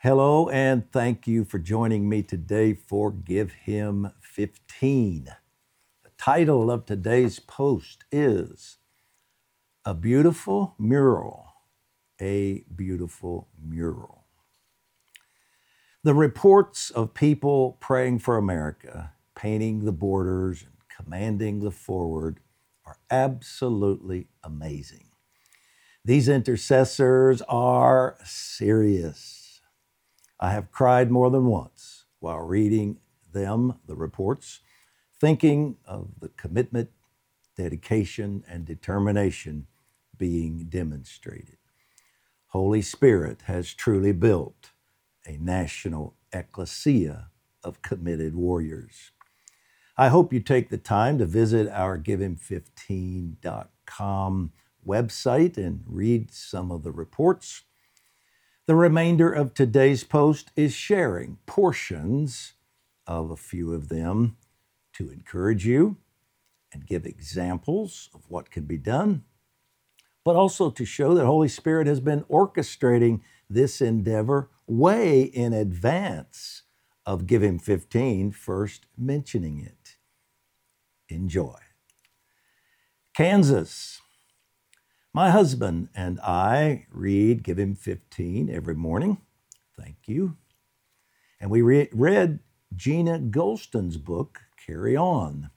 Hello, and thank you for joining me today for Give Him 15. The title of today's post is A Beautiful Mural. A Beautiful Mural. The reports of people praying for America, painting the borders, and commanding the forward are absolutely amazing. These intercessors are serious. I have cried more than once while reading them, the reports, thinking of the commitment, dedication, and determination being demonstrated. Holy Spirit has truly built a national ecclesia of committed warriors. I hope you take the time to visit our givehim15.com website and read some of the reports. The remainder of today's post is sharing portions of a few of them to encourage you and give examples of what can be done, but also to show that Holy Spirit has been orchestrating this endeavor way in advance of Give Him 15 first mentioning it. Enjoy. Kansas. My husband and I read Give Him 15 every morning. Thank you. And we re- read Gina Gholston's book, Carry On.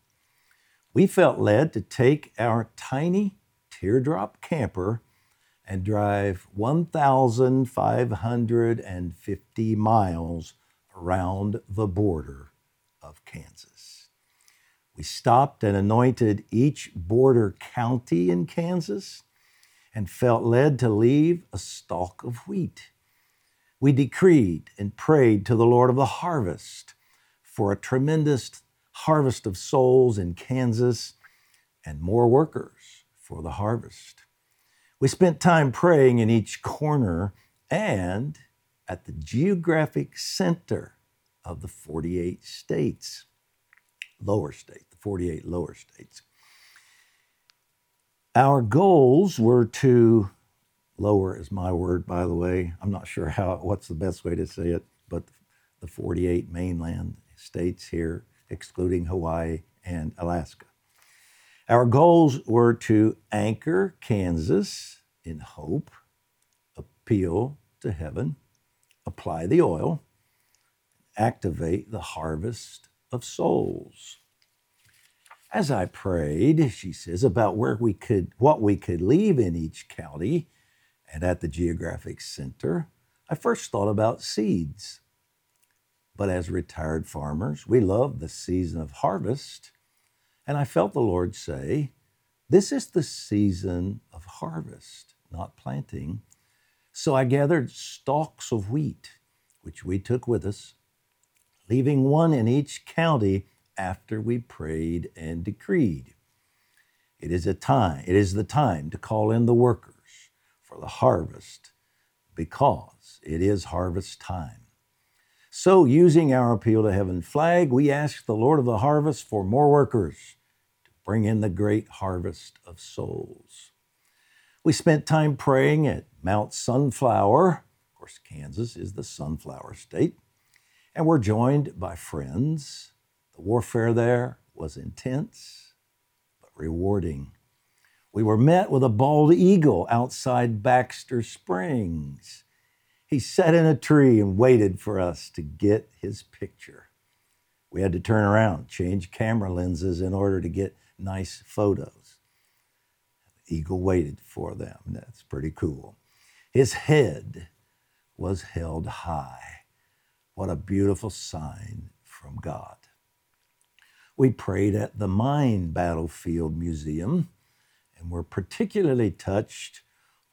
We felt led to take our tiny teardrop camper and drive 1,550 miles around the border of Kansas. We stopped and anointed each border county in Kansas and felt led to leave a stalk of wheat. We decreed and prayed to the Lord of the harvest for a tremendous harvest of souls in Kansas and more workers for the harvest. We spent time praying in each corner and at the geographic center of the 48 states, lower states, the 48 lower states. Our goals were to, lower is my word, by the way. I'm not sure how, what's the best way to say it, but the 48 mainland states here, excluding Hawaii and Alaska. Our goals were to anchor Kansas in hope, appeal to heaven, apply the oil, activate the harvest of souls. As I prayed, she says, about where we could, what we could leave in each county and at the geographic center, I first thought about seeds. But as retired farmers, we love the season of harvest and I felt the Lord say, This is the season of harvest, not planting. So I gathered stalks of wheat, which we took with us, leaving one in each county after we prayed and decreed. It is a time, it is the time to call in the workers for the harvest because it is harvest time. So, using our appeal to heaven flag, we ask the Lord of the harvest for more workers to bring in the great harvest of souls. We spent time praying at Mount Sunflower. Of course, Kansas is the sunflower state. And we're joined by friends. The warfare there was intense, but rewarding. We were met with a bald eagle outside Baxter Springs. He sat in a tree and waited for us to get his picture. We had to turn around, change camera lenses in order to get nice photos. The eagle waited for them. That's pretty cool. His head was held high. What a beautiful sign from God. We prayed at the Mine Battlefield Museum and were particularly touched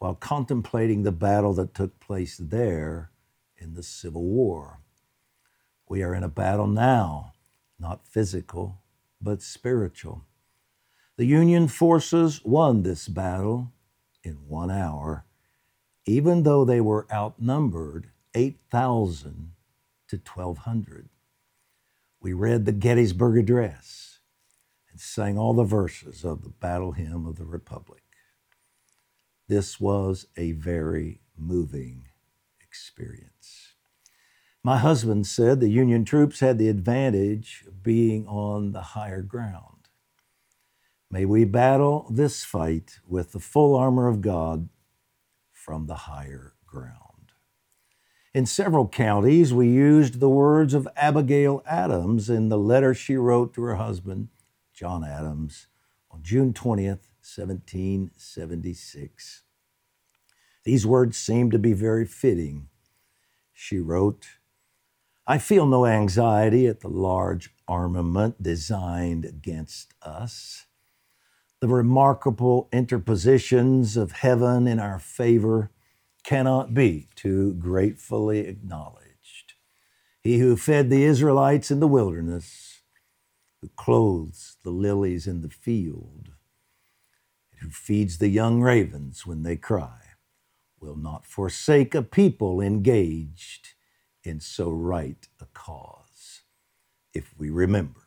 while contemplating the battle that took place there in the Civil War. We are in a battle now, not physical, but spiritual. The Union forces won this battle in one hour, even though they were outnumbered 8,000 to 1,200. We read the Gettysburg Address and sang all the verses of the battle hymn of the Republic. This was a very moving experience. My husband said the Union troops had the advantage of being on the higher ground. May we battle this fight with the full armor of God from the higher ground. In several counties, we used the words of Abigail Adams in the letter she wrote to her husband, John Adams, on June 20th, 1776. These words seem to be very fitting. She wrote, I feel no anxiety at the large armament designed against us. The remarkable interpositions of heaven in our favor cannot be too gratefully acknowledged. He who fed the Israelites in the wilderness, who clothes the lilies in the field, and who feeds the young ravens when they cry, will not forsake a people engaged in so right a cause, if we remember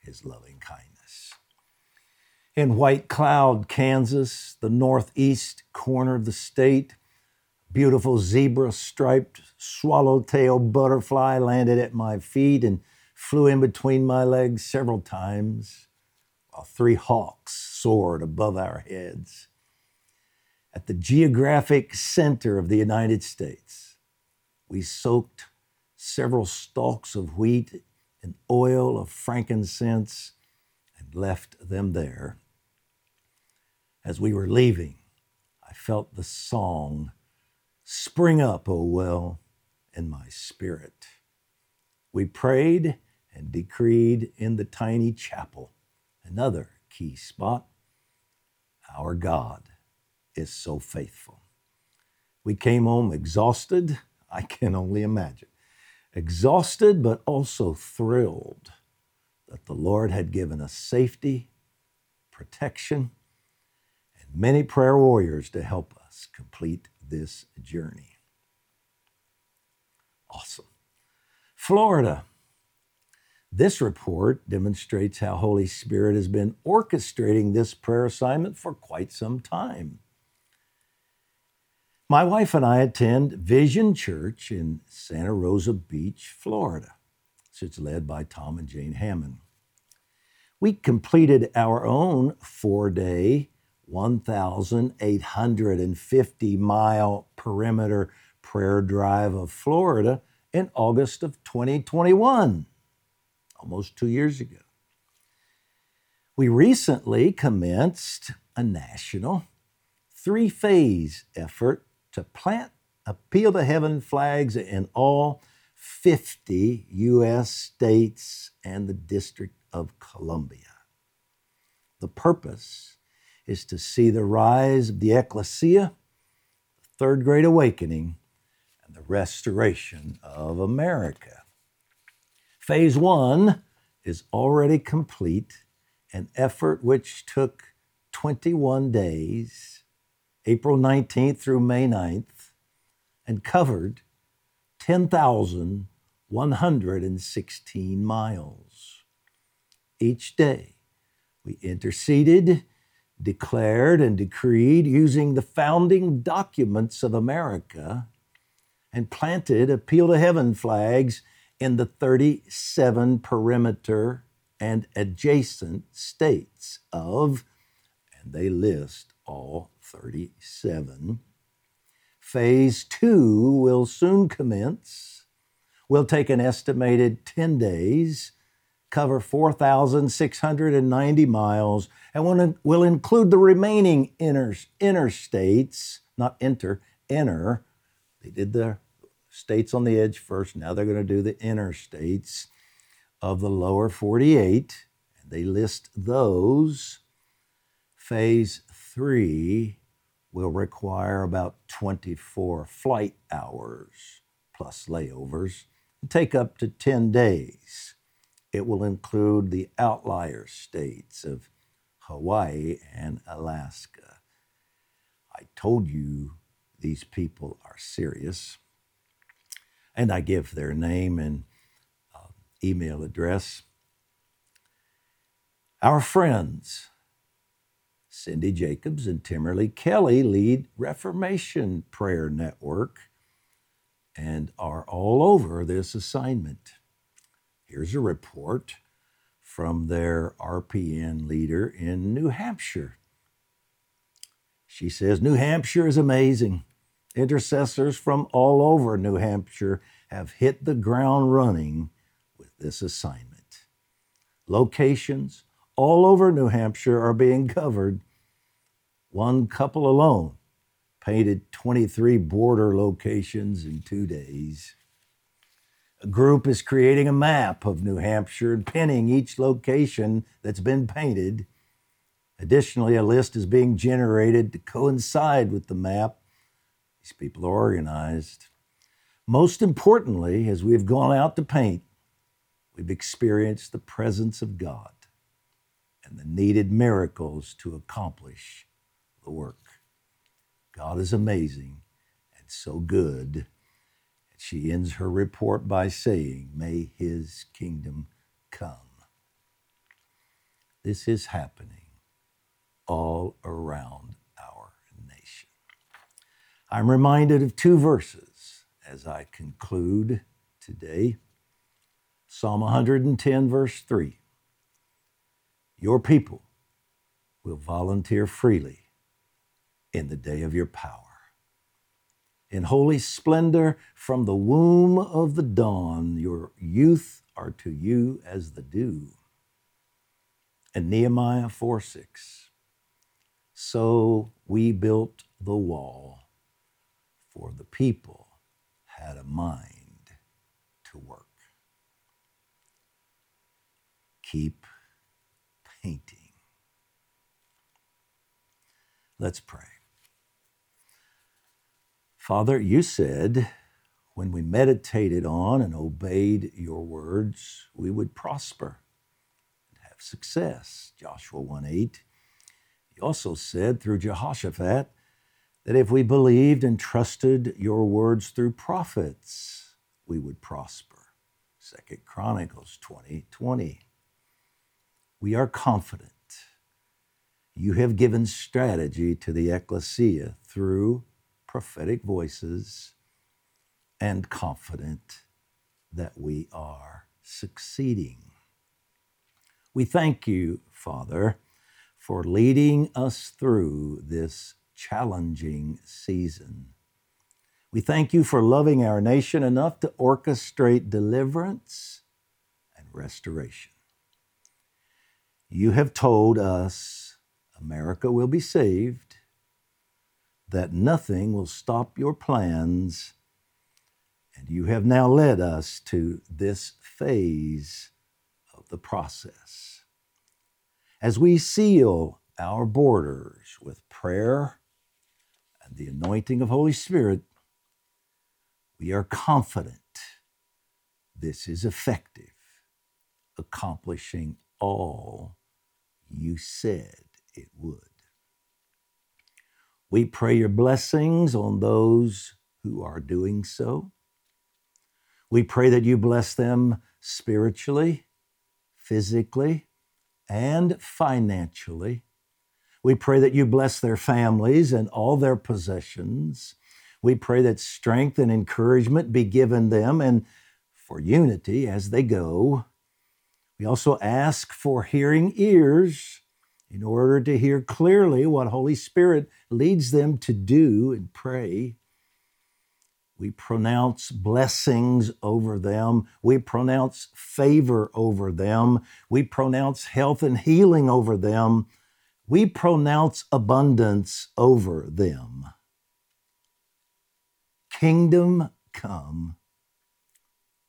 his loving kindness. In White Cloud, Kansas, the northeast corner of the state, beautiful zebra striped swallowtail butterfly landed at my feet and flew in between my legs several times, while three hawks soared above our heads. At the geographic center of the United States, we soaked several stalks of wheat in oil of frankincense and left them there. As we were leaving, I felt the song spring up, O well, in my spirit. We prayed and decreed in the tiny chapel, another key spot. Our God is so faithful. We came home exhausted, I can only imagine exhausted, but also thrilled that the Lord had given us safety, protection, and many prayer warriors to help us complete this journey. Awesome. Florida. This report demonstrates how Holy Spirit has been orchestrating this prayer assignment for quite some time. My wife and I attend Vision Church in Santa Rosa Beach, Florida. It's led by Tom and Jane Hamon. We completed our own four day, 1,850 mile perimeter prayer drive of Florida in August of 2021, almost two years ago. We recently commenced a national three phase effort to plant appeal to heaven flags in all 50 U.S. states and the District of Columbia. The purpose is to see the rise of the ecclesia, the third great awakening, and the restoration of America. Phase one is already complete, an effort which took 21 days April 19th through May 9th, and covered 10,116 miles. Each day, we interceded, declared, and decreed using the founding documents of America and planted appeal to heaven flags in the 37 perimeter and adjacent states of, and they list all 37. Phase two will soon commence. Will take an estimated 10 days, cover 4,690 miles, and will include the remaining inner, interstates, not inter, inner. They did the states on the edge first. Now they're going to do the interstates of the lower 48. And they list those. Phase three will require about 24 flight hours plus layovers and take up to 10 days. It will include the outlier states of Hawaii and Alaska. I told you these people are serious. And I give their name and uh, email address. Our friends Cindy Jacobs and Timberly Kelly lead Reformation Prayer Network. and are all over this assignment. Here's a report from their RPN leader in New Hampshire. She says New Hampshire is amazing. Intercessors from all over New Hampshire have hit the ground running with this assignment. Locations all over New Hampshire are being covered. One couple alone painted 23 border locations in two days. A group is creating a map of New Hampshire and pinning each location that's been painted. Additionally, a list is being generated to coincide with the map. These people are organized. Most importantly, as we've gone out to paint, we've experienced the presence of God and the needed miracles to accomplish the work. God is amazing and so good. She ends her report by saying, May his kingdom come. This is happening all around our nation. I'm reminded of two verses as I conclude today Psalm 110, verse 3. Your people will volunteer freely in the day of your power. In holy splendor from the womb of the dawn, your youth are to you as the dew. And Nehemiah 4 6. So we built the wall, for the people had a mind to work. Keep painting. Let's pray. Father, you said when we meditated on and obeyed your words, we would prosper and have success. Joshua 1 8. You also said through Jehoshaphat that if we believed and trusted your words through prophets, we would prosper. Second Chronicles 20 20. We are confident you have given strategy to the ecclesia through prophetic voices and confident that we are succeeding. We thank you, Father, for leading us through this challenging season. We thank you for loving our nation enough to orchestrate deliverance and restoration. You have told us America will be saved that nothing will stop your plans. And you have now led us to this phase of the process. As we seal our borders with prayer and the anointing of Holy Spirit, we are confident this is effective, accomplishing all you said it would. We pray your blessings on those who are doing so. We pray that you bless them spiritually, physically, and financially. We pray that you bless their families and all their possessions. We pray that strength and encouragement be given them and for unity as they go. We also ask for hearing ears in order to hear clearly what Holy Spirit leads them to do and pray. We pronounce blessings over them. We pronounce favor over them. We pronounce health and healing over them. We pronounce abundance over them. Kingdom come,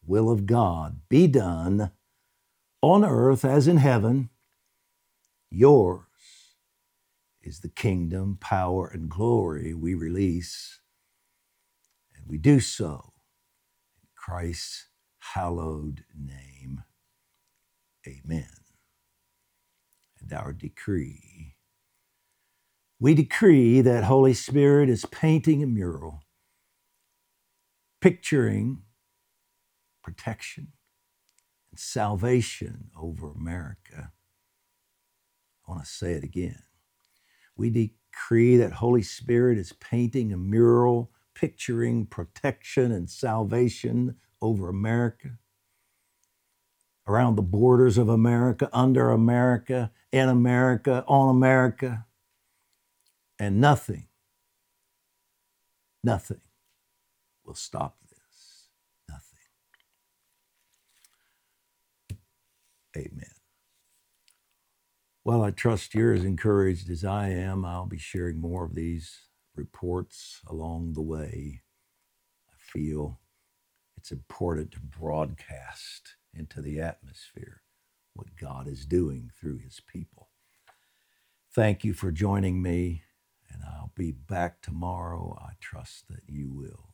will of God be done on earth as in heaven. Yours is the kingdom, power, and glory we release. And we do so in Christ's hallowed name. Amen. And our decree. We decree that Holy Spirit is painting a mural, picturing protection and salvation over America want to say it again. We decree that Holy Spirit is painting a mural picturing protection and salvation over America, around the borders of America, under America, in America, on America. And nothing, nothing will stop this. Nothing. Amen. Well, I trust you're as encouraged as I am. I'll be sharing more of these reports along the way. I feel it's important to broadcast into the atmosphere what God is doing through his people. Thank you for joining me, and I'll be back tomorrow. I trust that you will.